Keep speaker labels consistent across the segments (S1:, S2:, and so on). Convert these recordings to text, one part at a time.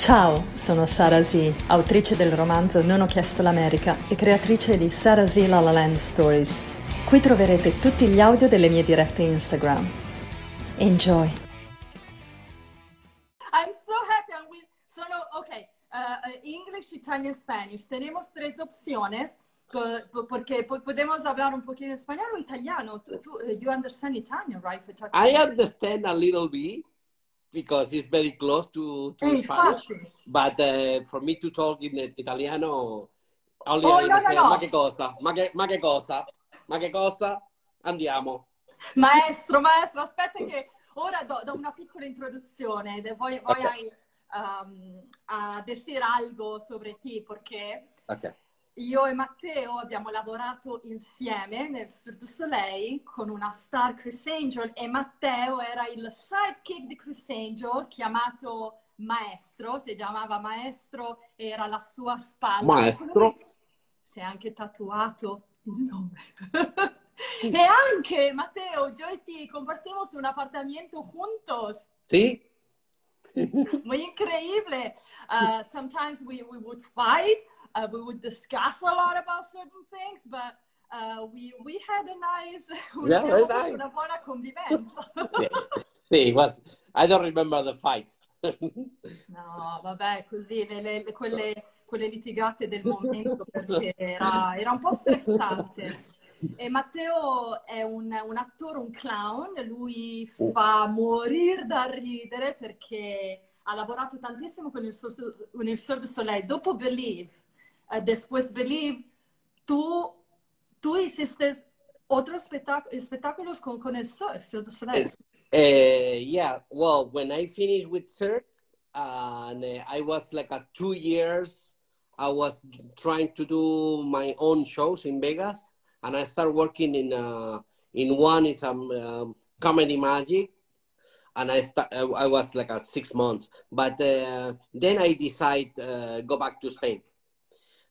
S1: Ciao, sono Sara Z, autrice del romanzo Non ho chiesto l'America e creatrice di Sara Z La La Land Stories. Qui troverete tutti gli audio delle mie dirette Instagram. Enjoy!
S2: I'm so happy and we sono okay. Uh, English, Italian, Spanish. Tenemos tres opciones po- po- porque po- podemos hablar un poquito español o italiano. Tú, tú, uh, you understand Italian, right?
S3: I understand a little bit because it's very close to, to
S2: È
S3: Spanish.
S2: facile.
S3: But uh, for me to talk in italiano, only
S2: Oh,
S3: I
S2: no, no, no.
S3: ma che cosa? Ma che, ma che cosa? Ma che cosa? Andiamo.
S2: Maestro, maestro, aspetta che ora do, do una piccola introduzione. De- Voy, voy
S3: Ok.
S2: a, um, a decir algo sobre ti perché
S3: Ok.
S2: Io e Matteo abbiamo lavorato insieme nel Sur du Soleil con una star Chris Angel e Matteo era il sidekick di Chris Angel chiamato Maestro, si chiamava Maestro, era la sua spalla.
S3: Maestro.
S2: Si è anche tatuato il nome. e anche Matteo, yo y ti compartimos un apartamento juntos.
S3: Sì?
S2: Muy increíble. Uh, sometimes we, we would fight, uh, we would discuss a lot about certain things, but uh, we, we had a nice,
S3: Yeah,
S2: abbiamo
S3: nice.
S2: una buona convivenza.
S3: sì. Sì, was, I don't remember the fights.
S2: No, vabbè, così le- le- quelle, quelle litigate del momento perché era, era un po' stressante. E Matteo è un, un attore, un clown, lui fa morire da ridere perché ha lavorato tantissimo con il, con il Cirque du Soleil. Dopo Believe, después Believe, tu, tu hiciste otros espectáculos con, con el Cirque du Soleil.
S3: Uh, yeah, well, when I finished with Cirque, and uh, I was like a two years, I was trying to do my own shows in Vegas, and I started working in uh, in one is um, um comedy magic, and I start I was like a six months, but uh, then I decide uh, go back to Spain.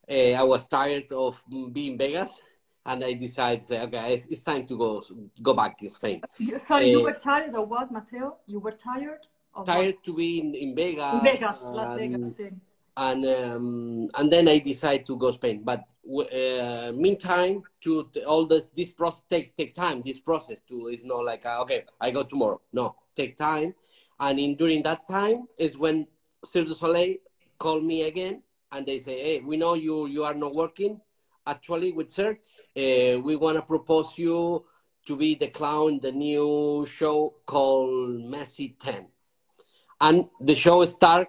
S3: Uh, I was tired of being Vegas, and I decided say, okay, it's, it's time to go go back to Spain.
S2: You- Sorry, you
S3: Eh,
S2: were tired of what, Matteo? You were tired of what?
S3: tired to be in, in Vegas.
S2: In Vegas, Las
S3: and,
S2: Vegas, sì.
S3: And um, and then I decide to go Spain. But uh, meantime, to, to all this this process take take time. This process to is not like uh, okay, I go tomorrow. No, take time. And in during that time is when Cirque du Soleil call me again, and they say, hey, we know you you are not working actually with Cirque. Uh, we want to propose you to be the clown, the new show called Messi 10 and the show start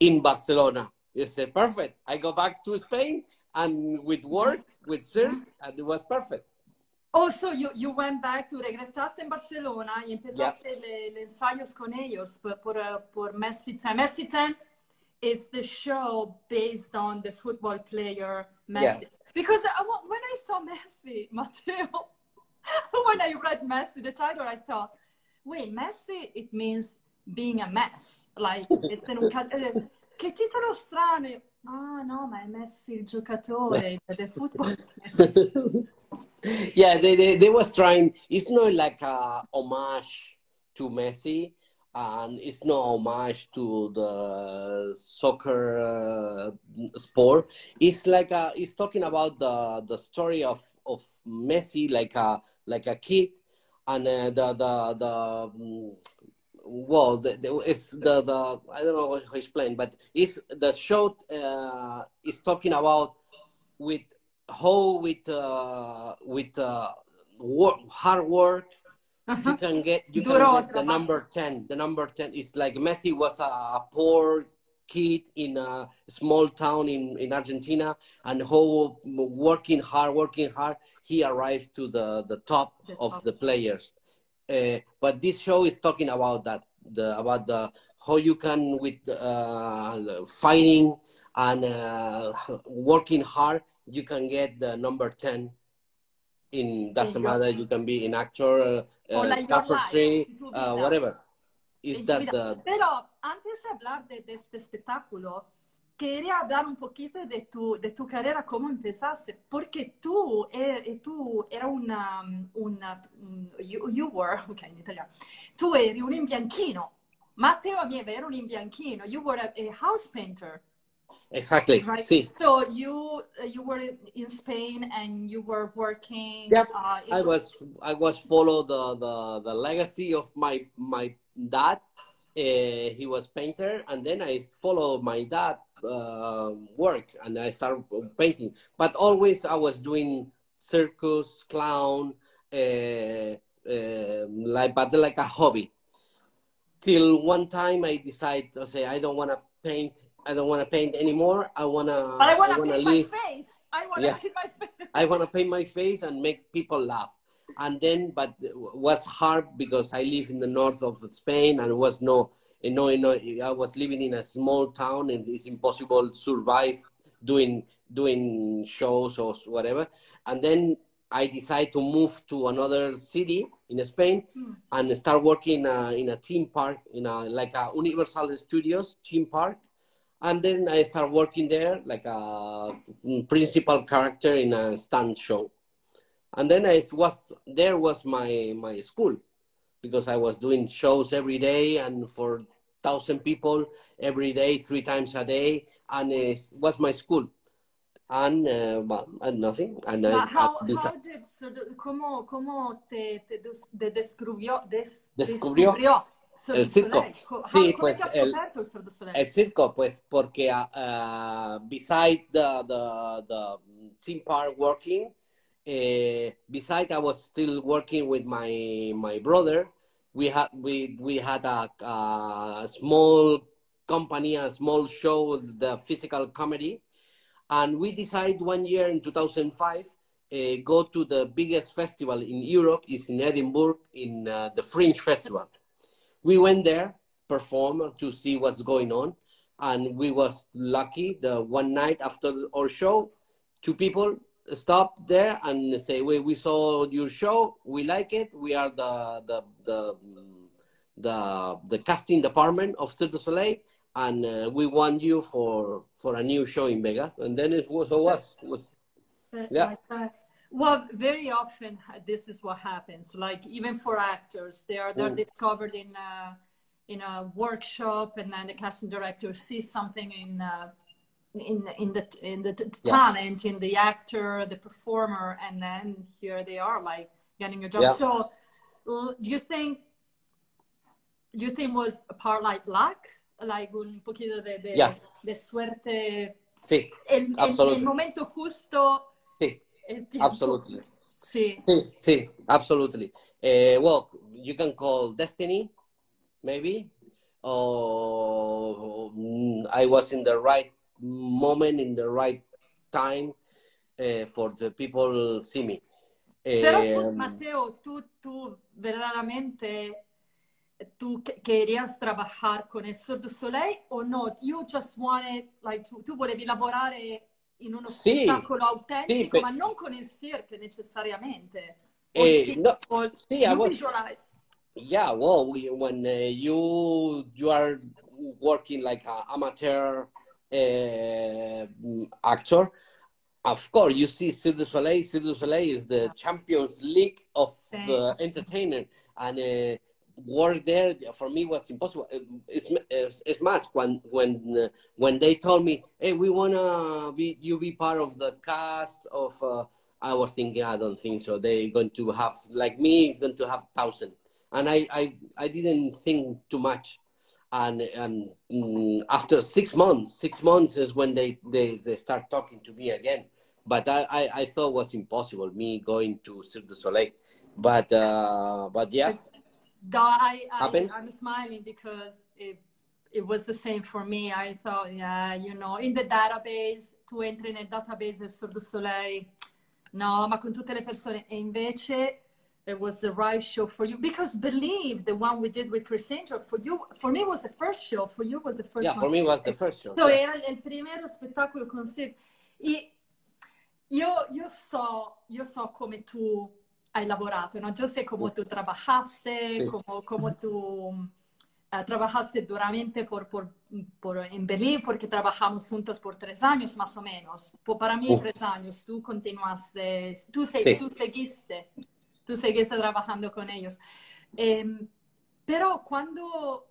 S3: in Barcelona. You say perfect. I go back to Spain and with work with Sir, and it was perfect.
S2: Oh, so you, you went back to, regresaste en Barcelona y empezaste le, le ensayos con ellos por, por, uh, por Messi 10. Messi 10 is the show based on the football player Messi.
S3: Yeah.
S2: Because I, when I saw Messi, Matteo, when I read Messi, the title, I thought, wait, Messi, it means being a mess. Like, essere un eh, che titolo strano. Ah, no, ma è Messi il giocatore del football.
S3: yeah, they, they they was trying. It's not like a homage to Messi, and it's no homage to the soccer uh, sport. It's like a, it's talking about the the story of of Messi, like a like a kid, and uh, the the the. mm, well, the, the, it's the, the I don't know how to explain, but it's the show uh, is talking about with how with uh, with uh, work, hard work you can get you can get the number 10 the number 10 is like messi was a, a poor kid in a small town in, in argentina and how working hard working hard he arrived to the, the top
S2: The
S3: of
S2: top.
S3: the players. Uh, but this show is talking about that the about the how you can with uh, fighting and uh, working hard you can get the number 10 in doesn't matter you can be in actor uh, uh,
S2: like life,
S3: carpentry uh, whatever. Is that the
S2: Pero antes de hablar de, de este espectáculo, quería hablar un poquito de tu, de tu carrera, cómo empezaste, porque tú, er- tú era una, una- un- you, you were, ok, in italiano, tu eri un imbianchino, Matteo Amieva era un imbianchino. You were a, a house painter.
S3: Exactly.
S2: Right.
S3: See.
S2: So you uh, you were in Spain and you were working.
S3: Yep.
S2: Uh,
S3: I was I was follow the the, the legacy of my my dad. Uh, he was painter, and then I follow my dad uh, work, and I start painting. But always I was doing circus, clown, uh, uh, like but like a hobby. Till one time I decide to say I don't want to paint. I don't want to paint anymore. I wanna.
S2: But I want to paint my face. I want to
S3: Yeah.
S2: paint my face.
S3: I want to paint my face and make people laugh. And then, but it was hard because I live in the north of Spain and was no, you know, you know, I was living in a small town and it's impossible to survive doing doing shows or whatever. And then I decided to move to another city in Spain
S2: Hmm.
S3: and start working uh, in a theme park, in a like a Universal Studios theme park. And then I start working there like a principal character in a stunt show. And then I was there was my my school because I was doing shows every day and for thousand people every day, three times a day, and it was my school. And, uh, but, and nothing. And I,
S2: how,
S3: I
S2: how did, so ¿cómo, cómo te, te, te descubrió, des-
S3: Descubrió
S2: Cirque
S3: el circo. Sí,
S2: how- ¿Cómo
S3: pues, el-
S2: scoperto il Cirque du Soleil?
S3: El circo, pues, porque uh, beside the, the, the theme park working, uh, beside I was still working with my my brother. We had we we had a, a small company, a small show, the physical comedy, and we decided one year in 2005 uh, go to the biggest festival in Europe is in Edinburgh in uh, the Fringe Festival. We went there perform to see what's going on and we was lucky the one night after our show two people stopped there and say we, we saw your show. We like it. We are the the the the, the casting department of Cirque du Soleil and uh, we want you for for a new show in Vegas. And then it was it was, it was Yeah.
S2: Well, very often uh, this is what happens. Like even for actors, they are they're discovered in a, in a workshop, and then the casting director sees something in uh, in in the in the t-
S3: Yeah.
S2: talent, in the actor, the performer, and then here they are, like getting a job.
S3: Yeah.
S2: So, do you think? Do you think was a part like luck, like un poquito de de,
S3: Yeah.
S2: de suerte?
S3: sí
S2: El, el, el momento justo
S3: sí
S2: el.
S3: Absolutely.
S2: Sí.
S3: Sí, sí, absolutely. Uh, well, you can call destiny, maybe, or mm, I was in the right moment, in the right time uh, for the people see me.
S2: Pero tú, Mateo, tú, tú verdaderamente, tú que- querías trabajar con el Cirque du Soleil o no? You just wanted, like, tu, tu volevi lavorare in uno
S3: Sì,
S2: spettacolo autentico,
S3: sì,
S2: ma non con il cirque necessariamente.
S3: Eh, no, sì, I was-
S2: visualize.
S3: yeah, well, we, when uh, you you are working like an amateur uh, actor, of course you see Cirque du Soleil. Cirque du Soleil is the Champions League of the entertainer, and uh, work there for me was impossible. It's it's, it's más when when uh, when they told me, "Hey, we wanna be you be part of the cast of." Uh, I was thinking, I don't think so. They're going to have like me. It's going to have thousand, and I I, I didn't think too much. And and mm, after six months, six months is when they, they, they start talking to me again. But I, I, I thought was impossible me going to Cirque du Soleil. But uh, but yeah,
S2: I, I. I'm smiling because it, it was the same for me. I thought, yeah, you know, in the database, tu entri nel database del Cirque du Soleil, no, ma con tutte le persone. E invece, it was the right show for you. Because believe the one we did with Criss Angel, for you, for me was the first show, for you was the first
S3: yeah.
S2: one.
S3: For me was the first show.
S2: So
S3: yeah.
S2: era il primo spettacolo con Cirque. E io, io, so, io so come tu hai lavorato, ¿no? Yo sé cómo tú trabajaste,
S3: Sí.
S2: cómo, cómo tú eh, trabajaste duramente por, por, por, en Berlín, porque trabajamos juntos por tres años más o menos. Por, para mí,
S3: Uf.
S2: tres años. Tú continuaste, tú, se-
S3: Sí.
S2: tú seguiste, tú seguiste trabajando con ellos. Em, pero cuando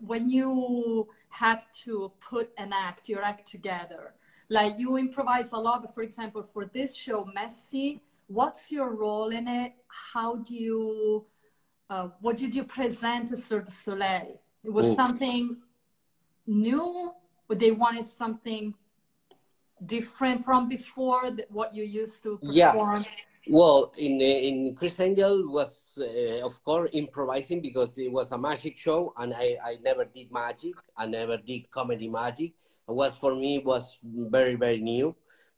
S2: when you have to put an act, your act together, like you improvise a lot. But for example, for this show, Messi, what's your role in it? How do you, uh, what did you present to Cirque du Soleil? It was something new, or they wanted something different from before that what you used to perform? Yeah.
S3: Well, in in Criss Angel was uh, of course improvising because it was a magic show, and I, I never did magic. I never did comedy magic. It was for me was very very new.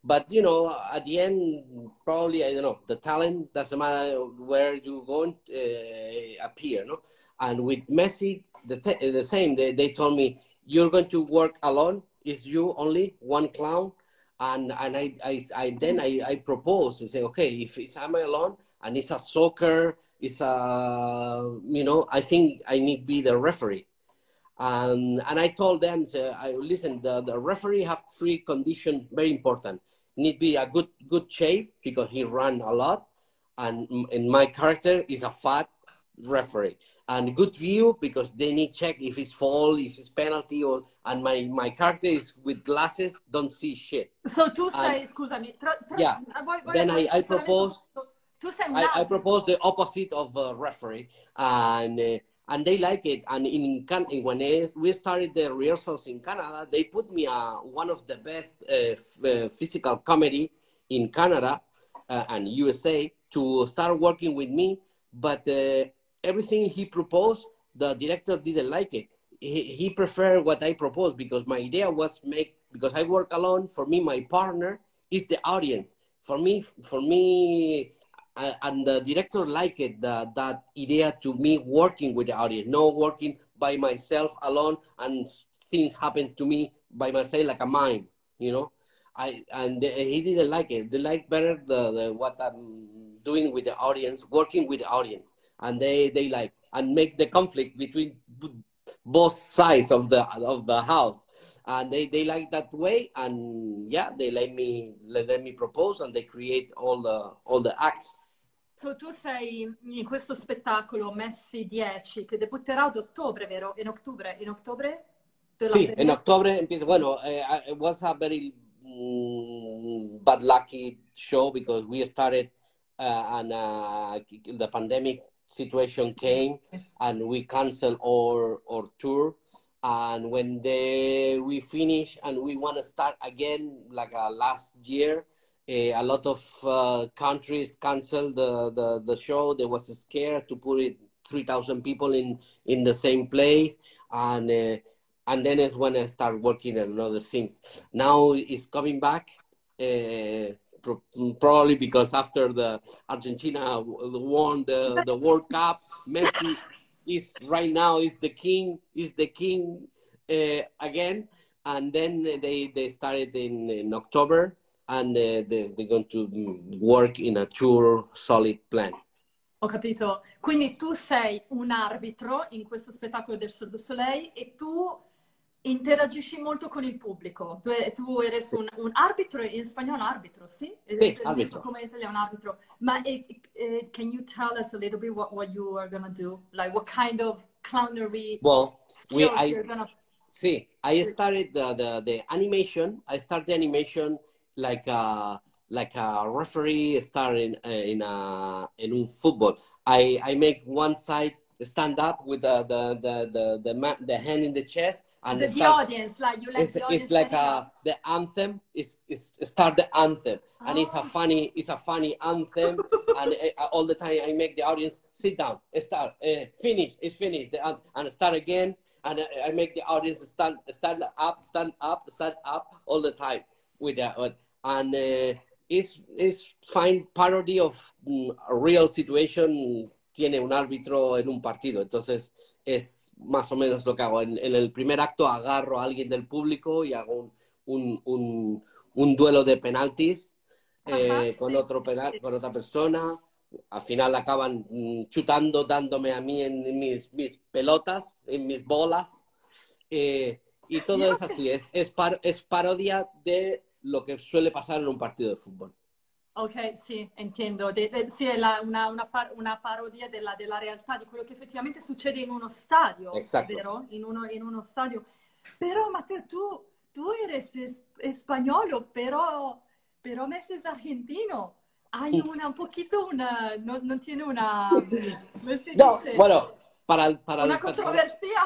S3: But you know, at the end, probably I don't know. The talent doesn't matter where you going uh, appear, no. And with Messi, the the same. They they told me you're going to work alone. It's you only one clown and and I, I, I then I, I propose and say okay if it's am I'm alone and it's a soccer it's a you know I think I need be the referee and and I told them so I listen the, the referee have three conditions very important need be a good good shape because he ran a lot. And in my character is a fat referee. And good view because they need check if it's fall if it's penalty or and my my character is with glasses don't see shit.
S2: So tu sei, scusami, tra, tra,
S3: Yeah.
S2: voglio- voglio
S3: Then I- I propose- I, I propose the opposite of uh, referee, and uh, and they like it. And in Can- when we started the rehearsals in Canada, they put me uh, one of the best uh, uh, physical comedy in Canada uh, and USA to start working with me. But uh, everything he proposed, the director didn't like it. He, he preferred what I proposed because my idea was make because I work alone. For me, my partner is the audience. For me, for me, uh, and the director liked the, that idea to me working with the audience, not working by myself alone, and things happen to me by myself like a mime, you know. I and the, he didn't like it. They like better the, the what I'm doing with the audience, working with the audience, and they they like and make the conflict between both sides of the of the house and they, they like that way and yeah they let me let, let me propose and they create all the all the acts
S2: So, tu sei in questo spettacolo Messi 10 che debutterà ad ottobre, vero? In ottobre? In ottobre?
S3: Sí,
S2: premiere?
S3: en octubre empieza. Bueno, eh, it was a very mm, bad lucky show because we started uh, and uh, the pandemic situation came and we canceled our our tour. And when they we finish and we want to start again like uh, last year, eh, a lot of uh, countries canceled the, the, the show. They was scared to put it 3,000 people in, in the same place. And uh, and then is when I start working on other things. Now it's coming back, uh, pro- probably because after the Argentina won the, the World Cup, Messi is right now is the king, is the king uh, again. And then they, they started in, in October and they, they're going to work in a tour solid plan.
S2: Ho capito. Quindi tu sei un arbitro in questo spettacolo del Cirque du Soleil e tu interagisci molto con il pubblico. Tu, tu eres un, un arbitro, in spagnolo arbitro, sì?
S3: Sì, arbitro.
S2: Come in italiano arbitro. Ma eh, eh, can you tell us a little bit what, what you are gonna do? Like what kind of clownery
S3: Well, we, I,
S2: you're gonna...
S3: See, I started the, the, the animation. I started the animation like a like a referee starting uh, in a in un football. I I make one side stand up with the the the the the, ma- the hand in the chest and
S2: The, the audience, like you let
S3: it's,
S2: the audience
S3: it's like a the anthem is is start the anthem and it's a
S2: Oh.
S3: funny it's a funny anthem and uh, all the time I make the audience sit down start uh, finish it's finished the and start again and I, I make the audience stand stand up stand up stand up all the time with that. And uh, it's it's fine parody of mm, a real situation tiene un árbitro en un partido entonces es más o menos lo que hago. En, en el primer acto agarro a alguien del público y hago un, un, un, un duelo de penaltis eh,
S2: Ajá,
S3: con,
S2: sí,
S3: otro penal,
S2: sí.
S3: con otra persona. Al final acaban mm, chutando, dándome a mí en, en mis, mis pelotas, en mis bolas. Eh, y todo es así, es, es, par- es parodia de lo que suele pasar en un partido de fútbol.
S2: Ok, sì, intendo. De, de, sì, è la, una, una, par, una, parodia della, della, realtà, di quello che effettivamente succede in uno stadio,
S3: esatto.
S2: vero? In uno, in uno, stadio. Però, Matteo, tu, tu eres es, spagnolo, però, però Messi es argentino. Hay una, un poquito una, no, no tiene una...
S3: No, bueno, para el, para
S2: una controversia.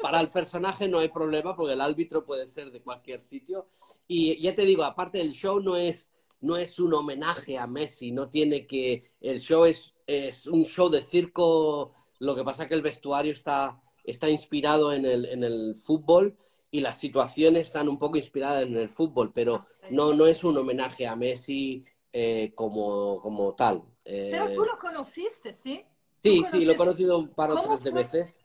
S3: Para el personaje no hay problema porque el árbitro puede ser de cualquier sitio. Y ya te digo, aparte el show no es no es un homenaje a Messi, no tiene que, el show es, es un show de circo, lo que pasa que el vestuario está, está inspirado en el, en el fútbol y las situaciones están un poco inspiradas en el fútbol, pero no, no es un homenaje a Messi eh, como, como tal.
S2: Eh, pero tú lo conociste, ¿sí?
S3: Sí, sí, lo he conocido un par o tres de veces.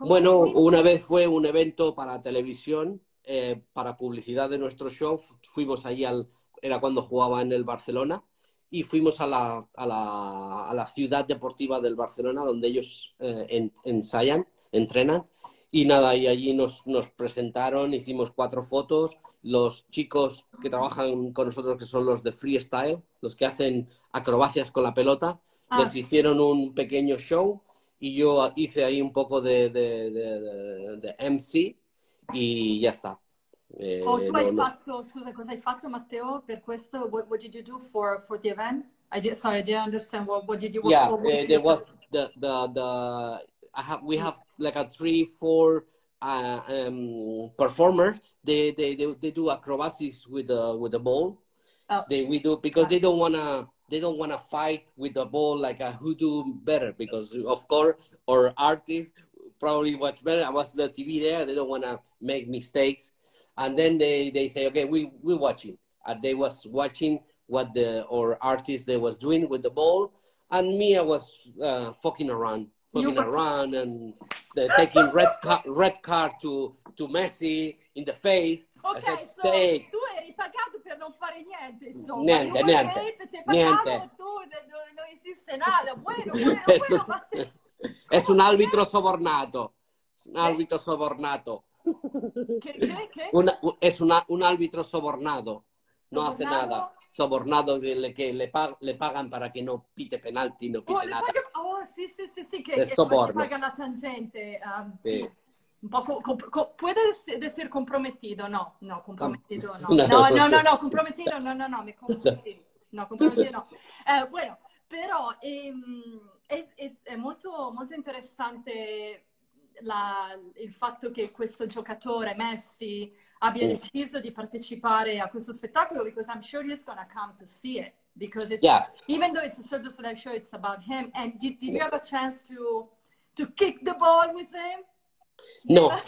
S3: Bueno, una vez fue un evento para televisión, eh, para publicidad de nuestro show. Fuimos allí al, era cuando jugaba en el Barcelona, y fuimos a la, a la, a la ciudad deportiva del Barcelona, donde ellos eh, ensayan, entrenan, y nada, y allí nos, nos presentaron, hicimos cuatro fotos, los chicos que trabajan con nosotros, que son los de freestyle, los que hacen acrobacias con la pelota, ah. les hicieron un pequeño show y yo hice ahí un poco de, de, de, de MC y ya está.
S2: Eh, oh, tu hai fatto, scusa, cosa hai fatto Matteo per questo? What, what did you do for, for the event? I did, sorry, I didn't understand. What, what did you?
S3: Yeah,
S2: what,
S3: uh, there was the the the. I have we have like a three four uh, um, performers. They, they they they do acrobatics with the with the ball. Oh. They we do because they don't wanna they don't wanna fight with the ball like a who do better because of course our artists probably watch better. I was the TV there. They don't wanna make mistakes and then they, they say, okay, we we watching. And they was watching what the or artist they was doing with the ball, and me I was uh, fucking around, fucking around, and taking red card, red card to to Messi in the face.
S2: Ok, said, so Take. tu eri pagato per non fare niente, insomma.
S3: Niente,
S2: non
S3: niente.
S2: Te niente. tu, non, non esiste nada. Bueno, bueno, bueno.
S3: Es un árbitro sobornato. Un árbitro sobornato.
S2: ¿Qué, qué, qué?
S3: Una, es una, un árbitro sobornado, no ¿Sobornado? hace nada. Sobornado que, le, que le, pag, le, pagan para que no pite penalti, no pite
S2: oh,
S3: nada.
S2: Oh, sì, sì, sì, sì, che,
S3: che soborno.
S2: paga la tangente. Um, sì. sì. Un poco, puede ser comprometido, no, no, comprometido, no. No, no, no, no, no comprometido, no, no, no, me confundí. No, comprometido, no. Eh, bueno, però ehm, è, è, è molto, molto interessante la, il fatto che questo giocatore, Messi, abbia deciso di partecipare a questo spettacolo because I'm sure he's gonna come to see it because it,
S3: yeah.
S2: even though it's a Cirque du Soleil show, it's about him. And did, did you have a chance to to kick the ball with him?
S3: No,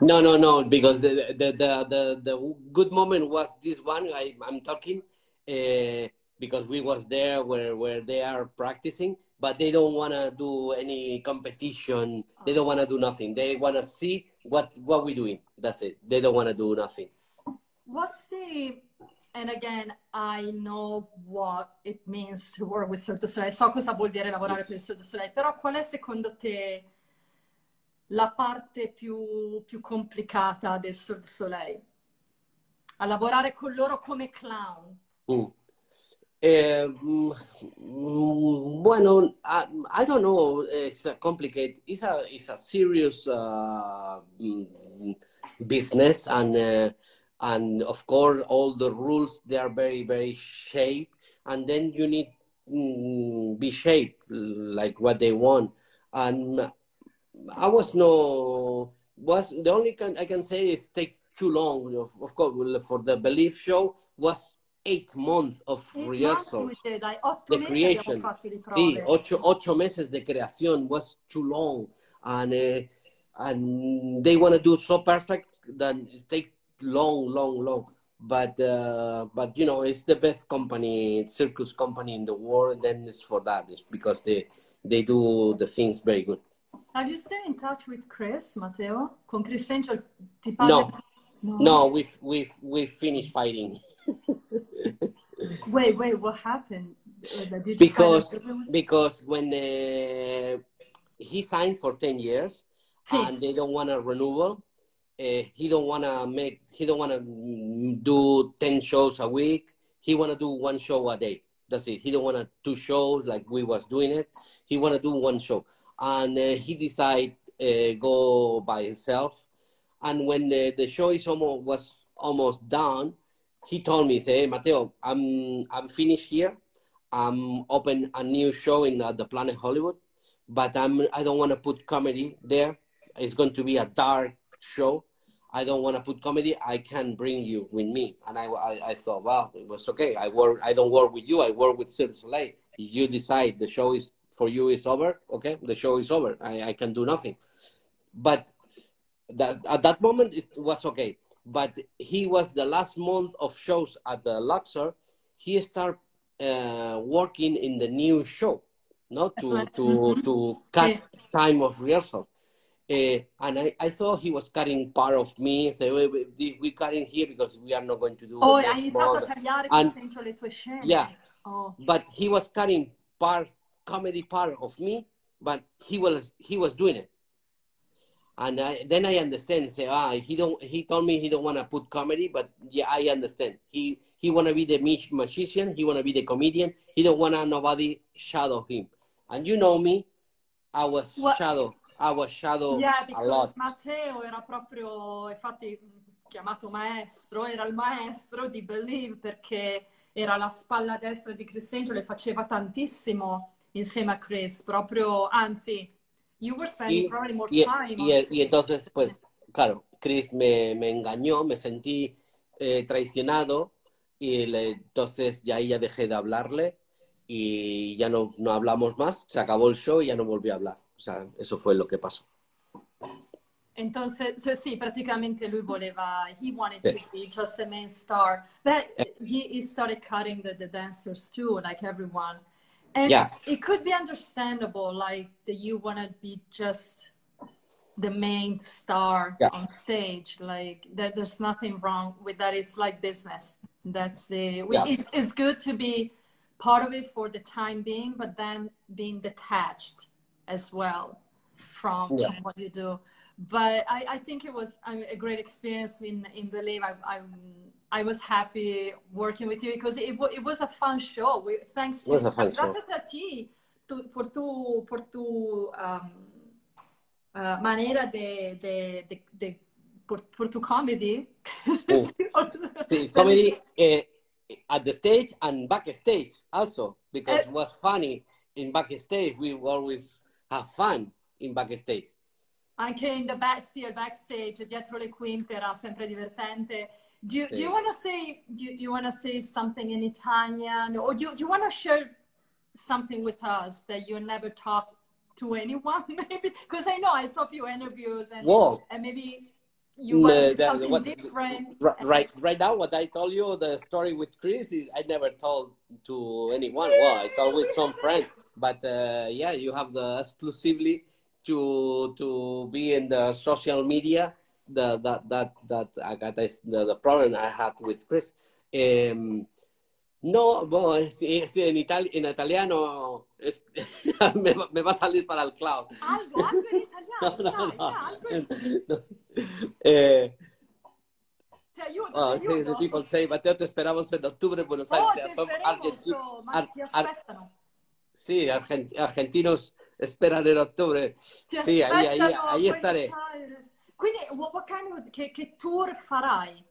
S3: no, no, no, because the the the the, the good moment was this one. I, I'm talking. Uh, because we was there where, where they are practicing, but they don't want to do any competition. They don't want to do nothing. They want to see what what we're doing. That's it. They don't want to do nothing.
S2: What's the and again, I know what it means to work with Cirque du Soleil. So cosa vuol dire lavorare per il Cirque du Soleil. Però qual è secondo te la parte più, più complicata del Cirque du Soleil? A lavorare con loro come clown.
S3: Mm. Uh, bueno, I, I, don't know. It's a complicated. It's a it's a serious uh, business, and uh, and of course all the rules they are very very shaped, and then you need mm, be shaped like what they want. And I was no was the only can I can say is take too long. Of, of course, for the Believe show was eight months of rehearsals.
S2: the
S3: creation. Sí, ocho, ocho meses de creación was too long. And, uh, and they want to do so perfect that it take long, long, long. But, uh, but you know, it's the best company, circus company in the world. Then it's for that. It's because they, they do the things very good.
S2: Have you stayed in touch with Criss, Matteo? Con Criss Angel?
S3: No. no, no, we've, we've, we've finished fighting.
S2: wait, wait, what happened?
S3: Because because when uh, he signed for ten years sí. and they don't want a renewal, uh, he don't want to make he don't want to do ten shows a week. He want to do one show a day. That's it. He don't want to two shows like we was doing it. He want to do one show, and uh, he decide uh, go by himself. And when the, the show is almost was almost done, he told me, "Say, hey, Mateo, I'm I'm finished here. I'm open a new show in uh, the Planet Hollywood, but I'm I don't want to put comedy there. It's going to be a dark show. I don't want to put comedy. I can bring you with me. And I, I, I thought, well, it was okay. I work. I don't work with you. I work with Cirque Soleil. You decide the show is for you is over, okay, the show is over. I, I can do nothing. But that at that moment it was okay. But he was the last month of shows at the Luxor. He started uh, working in the new show, not to to
S2: Mhm.
S3: to cut
S2: Yeah.
S3: time of rehearsal. Uh, and I, I thought he was cutting part of me. Say, we, we, we cutting here because we are not going to do.
S2: Oh, hai iniziato a tagliare
S3: And-
S2: per le tue scene.
S3: Yeah.
S2: Oh.
S3: But he was cutting part comedy part of me, but he was he was doing it. And I, then I understand. Say, ah, he don't. He told me he don't want to put comedy, but yeah, I understand. He he want to be the mag- magician. He want to be the comedian. He don't want to nobody shadow him. And you know me, I was
S2: What-
S3: shadow. I was shadow
S2: Yeah,
S3: a lot.
S2: Matteo era proprio, infatti chiamato maestro, era il maestro di Believe perché era la spalla destra di Chris Angel e faceva tantissimo insieme a Chris, proprio, anzi, you were spending
S3: Y,
S2: probably more
S3: y-
S2: time
S3: y- y entonces, pues, claro, Chris me, me engañó, me sentí eh, traicionado y le- entonces ya ahí ya dejé de hablarle y ya no, no hablamos más, se acabó el show y ya no volví a hablar. O sea, eso fue lo que pasó.
S2: Entonces, so, sì, praticamente lui voleva, he wanted to be just the main star, but he, he started cutting the, the dancers too, like everyone. And
S3: Yeah.
S2: it could be understandable, like that you want to be just the main star
S3: Yeah.
S2: on stage, like that. There's nothing wrong with that. It's like business. That's the.
S3: Yeah.
S2: It's, it's good to be part of it for the time being, but then being detached as well from,
S3: Yeah.
S2: from what you do. But I, I think it was I mean, a great experience in in Believe. I, I I was happy working with you because it, it was a fun show. We, thanks
S3: It was
S2: to
S3: a fun show.
S2: gracias a ti tu, por tu por tu um, uh, manera de, de, de, de por, por tu comedy.
S3: Oh. The comedy uh, at the stage and backstage also because it was funny in backstage. We always have fun in backstage.
S2: Anche in the back, al backstage, dietro le quinte era sempre divertente. Do you, do you want to say do you, do you want to say something in Italian or do you, do you want to share something with us that you never talk to anyone maybe because I know I saw a few interviews and
S3: Whoa.
S2: and maybe you want
S3: uh,
S2: do
S3: that-
S2: something
S3: what-
S2: different.
S3: Right, right, right now, what I told you, the story with Criss, is I never told to anyone. Well, I told with some friends, but uh, yeah, you have the exclusively to to be in the social media. The that that that I got this, the, the problem I had with Chris. Um, no, bueno, sí, sí, en, itali- en italiano es, me, va- me va a salir para el cloud.
S2: Algo, algo
S3: No,
S2: italiano,
S3: no, no.
S2: algo.
S3: No. Eh,
S2: Ti aiuto,
S3: Oh,
S2: aiuto.
S3: the people say, Mateo, te esperamos en octubre en Buenos
S2: Oh,
S3: Aires.
S2: ti
S3: Son
S2: speriamo,
S3: argenti-
S2: so, ma
S3: ar- ar- sí, argen- argentinos esperan en octubre.
S2: Ti
S3: Sì, ahí- ahí- ahí.
S2: Aires. Quindi, what, kind of, che, che tour farai?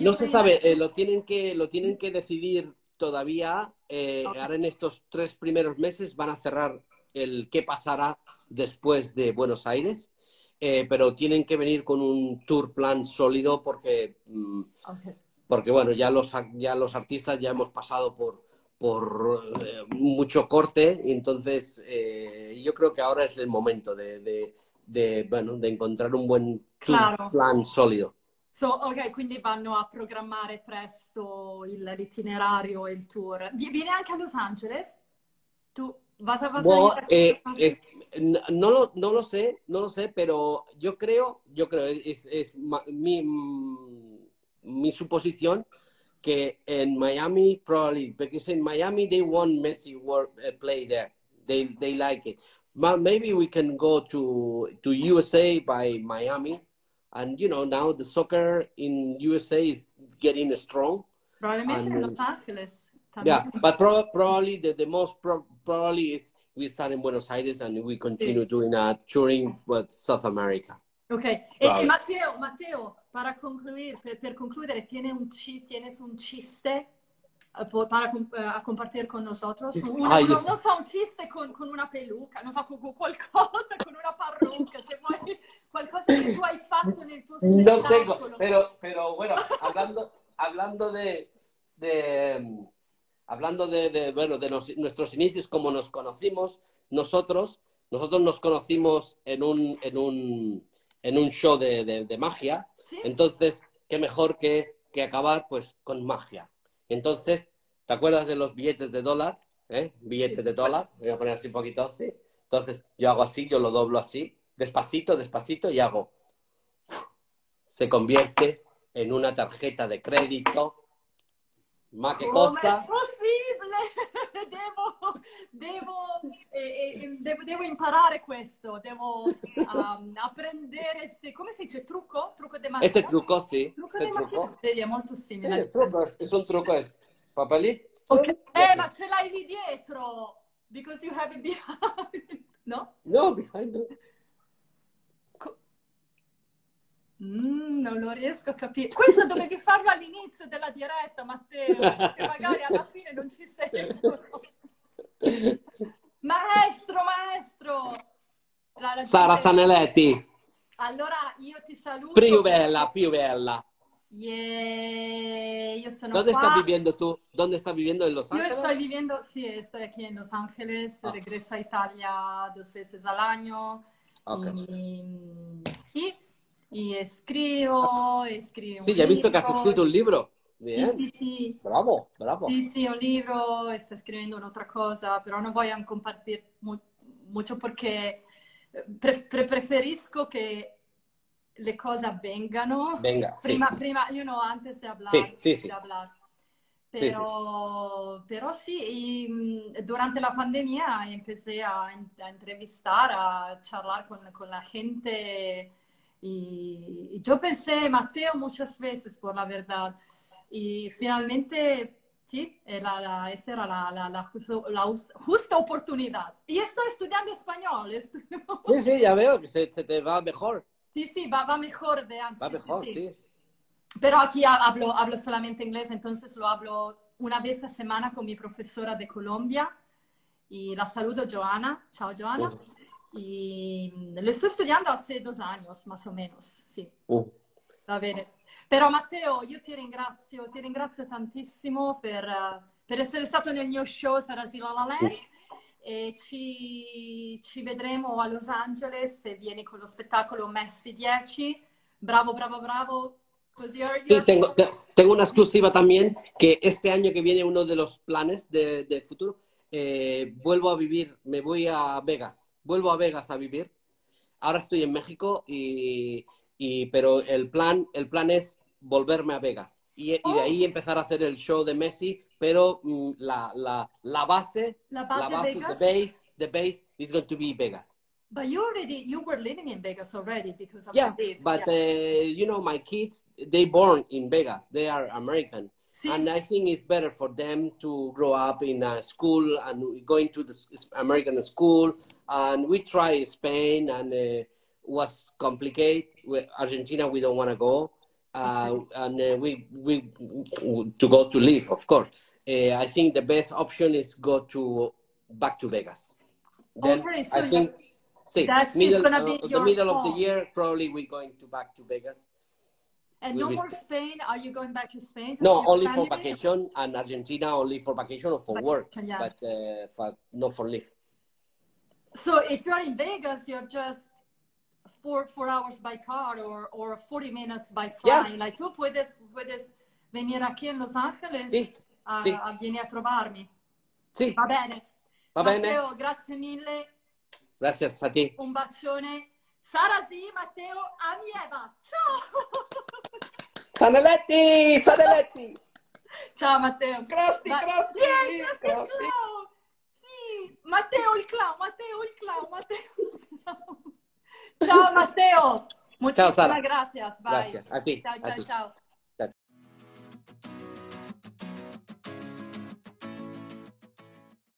S3: No se sabe, eh, lo, tienen que, lo tienen que decidir todavía. eh,
S2: Ok.
S3: Ahora en estos tres primeros meses van a cerrar el qué pasará después de Buenos Aires. eh, pero tienen que venir con un tour plan sólido porque mm,
S2: Ok.
S3: porque bueno, ya los, ya los artistas ya hemos pasado por, por eh, mucho corte, y entonces eh, yo creo que ahora es el momento de, de, de, bueno, de encontrar un buen
S2: Claro.
S3: plan sólido.
S2: So, ok, quindi vanno a programmare presto il- l'itinerario e il tour. Vi- Vieni anche a Los Angeles? Tu vas a, vas a
S3: Bueno, eh, es- n- no, lo, no lo sé, no lo sé, pero yo creo, yo creo, es, es mi, mm, mi suposición que en Miami, probably, because in Miami they want Messi work, uh, play there. They, they like it. But Maybe we can go to, to USA by Miami. And, you know, now the soccer in USA is getting strong. And-
S2: Los Angeles.
S3: Yeah, but pro- probably the, the most pro- probably is we start in Buenos Aires and we continue doing a touring with South America.
S2: Ok, e,
S3: Vale.
S2: e Matteo, Matteo, para concluir, per, per concludere, ¿tiene un ¿tienes un chiste eh, para a compartir con nosotros? Una-
S3: Ay,
S2: no,
S3: yes.
S2: non so, un chiste con, con una peluca, non so, con, qualcosa, con una parrucca, se vuoi, qualcosa che tu hai fatto nel tuo
S3: No tengo, pero, pero bueno, hablando, hablando de, de, hablando de, de, bueno, de nos- nuestros inicios, como nos conocimos, nosotros, nosotros nos conocimos en un, en un, en un show de, de- de magia, entonces, qué mejor que, que acabar pues con magia. Entonces, ¿te acuerdas de los billetes de dólar? ¿Eh? Billetes de dólar, voy a poner así un poquito así. Entonces, yo hago así, yo lo doblo así, despacito, despacito, y hago se convierte en una tarjeta de crédito. Ma che
S2: Come è
S3: cosa?
S2: possibile? Devo, eh, eh, devo, devo imparare questo, devo um, apprendere, este, come si dice, trucco? Trucco de magia?
S3: Este truco, sí.
S2: Trucco de
S3: truco.
S2: Vedi, è molto simile.
S3: el truco es, es un truco, es papelito.
S2: Ok. Eh, ma ce l'hai lì dietro! Because you have it behind. No?
S3: No, behind it.
S2: Mm, non lo riesco a capire. Questo dovevi farlo all'inizio della diretta, Matteo, perché magari alla fine non ci sentono. Maestro, maestro!
S3: Sara Sanelletti,
S2: Allora io ti saluto.
S3: più bella, più bella.
S2: Yeah, io sono
S3: ¿Dónde
S2: qua.
S3: estás viviendo tú? ¿Dónde estás viviendo? ¿En Los
S2: Yo
S3: Ángeles?
S2: estoy viviendo, sí, estoy aquí en Los Ángeles,
S3: Ah.
S2: regreso a Italia dos veces al año
S3: Ok.
S2: y, sí, y escribo, escribo
S3: Sí, ya he visto que has escrito un libro.
S2: Sí,
S3: Bien,
S2: sí, sí,
S3: bravo, bravo.
S2: sí, sí, un libro, sto scrivendo un'altra cosa, però non voglio compartir mu- mucho perché pre- pre- preferisco che le cose avvengano.
S3: Venga, sí.
S2: Prima, prima, you know, antes de hablar,
S3: Sí, sí, sí.
S2: de hablar. Pero, pero sí, y, mm, durante la pandemia empecé a, a entrevistar, a charlar con, con la gente y, y yo pensé, Mateo, muchas veces, por la verdad. Y finalmente, sí, eh, la, la- esa era la, la, justa oportunidad. Y estoy estudiando español.
S3: Sí, sí, ya veo que se, se te va mejor.
S2: Sí, sí, va, va mejor de antes.
S3: Va
S2: sí,
S3: mejor,
S2: sí.
S3: sí.
S2: Pero aquí ha- hablo, hablo solamente inglés, entonces lo hablo una vez a semana con mi profesora de Colombia y la saludo Joana. Ciao Joana. Y mm, lo estoy estudiando hace dos años, más o menos, sì,
S3: uh.
S2: va bene. Però Matteo, io ti ringrazio, ti ringrazio tantissimo per, eh, per essere stato nel mio show Sarasi La La Land e ci, ci vedremo a Los Angeles se vieni con lo spettacolo Messi 10. Bravo, bravo, bravo. Così
S3: Sí, tengo, te- tengo una exclusiva también, que este año que viene uno de los planes de, de futuro, eh, vuelvo a vivir, me voy a Vegas, vuelvo a Vegas a vivir. Ahora estoy en México, y, y- pero el plan, el plan es volverme a Vegas y, y de ahí empezar a hacer el show de Messi, pero mm, la, la, la base,
S2: La
S3: la
S2: base
S3: base,
S2: Vegas?
S3: the base, the base is going to be Vegas.
S2: But you already, you were living in Vegas already because of
S3: Yeah,
S2: the date.
S3: but
S2: yeah.
S3: uh, you know, my kids, they born in Vegas. They are American.
S2: Sì.
S3: And I think it's better for them to grow up in a school and going to the American school. And we try Spain and uh, was complicated. With Argentina, we don't want to go. Uh, and uh, we, we, to go to live, of course. Uh, I think the best option is go to, back to Vegas. Then
S2: Okay, so
S3: I think, see,
S2: That's
S3: middle,
S2: gonna be
S3: uh, the middle of the year, probably we're going to back to Vegas.
S2: And
S3: we
S2: no more. Spain. Are you going back to Spain?
S3: No, only for vacation, and Argentina only for vacation or for work,
S2: yeah.
S3: but uh, for, not for live.
S2: So if you're in Vegas, you're just four four hours by car or or 40 minutes by
S3: Yeah.
S2: flying. Like tú puedes puedes venire aquí en Los Ángeles
S3: Sì,
S2: a,
S3: sì.
S2: a vieni a trovarmi.
S3: Sì,
S2: Va bene.
S3: va bene.
S2: Matteo, grazie mille.
S3: Gracias a ti.
S2: Un bacione. Sara sì, Matteo, Amieva. Ciao.
S3: Saneletti, Saneletti.
S2: Ciao Matteo.
S3: Crosti,
S2: Ma-
S3: crosti,
S2: il
S3: crosti.
S2: Sì, Matteo il clown, Matteo il clown, Matteo il clown. Chao, Mateo. Muchísimas
S3: chao,
S2: gracias. Bye.
S3: Gracias. A ti.
S2: Chao,
S3: a
S2: chao,
S3: ti.
S2: chao.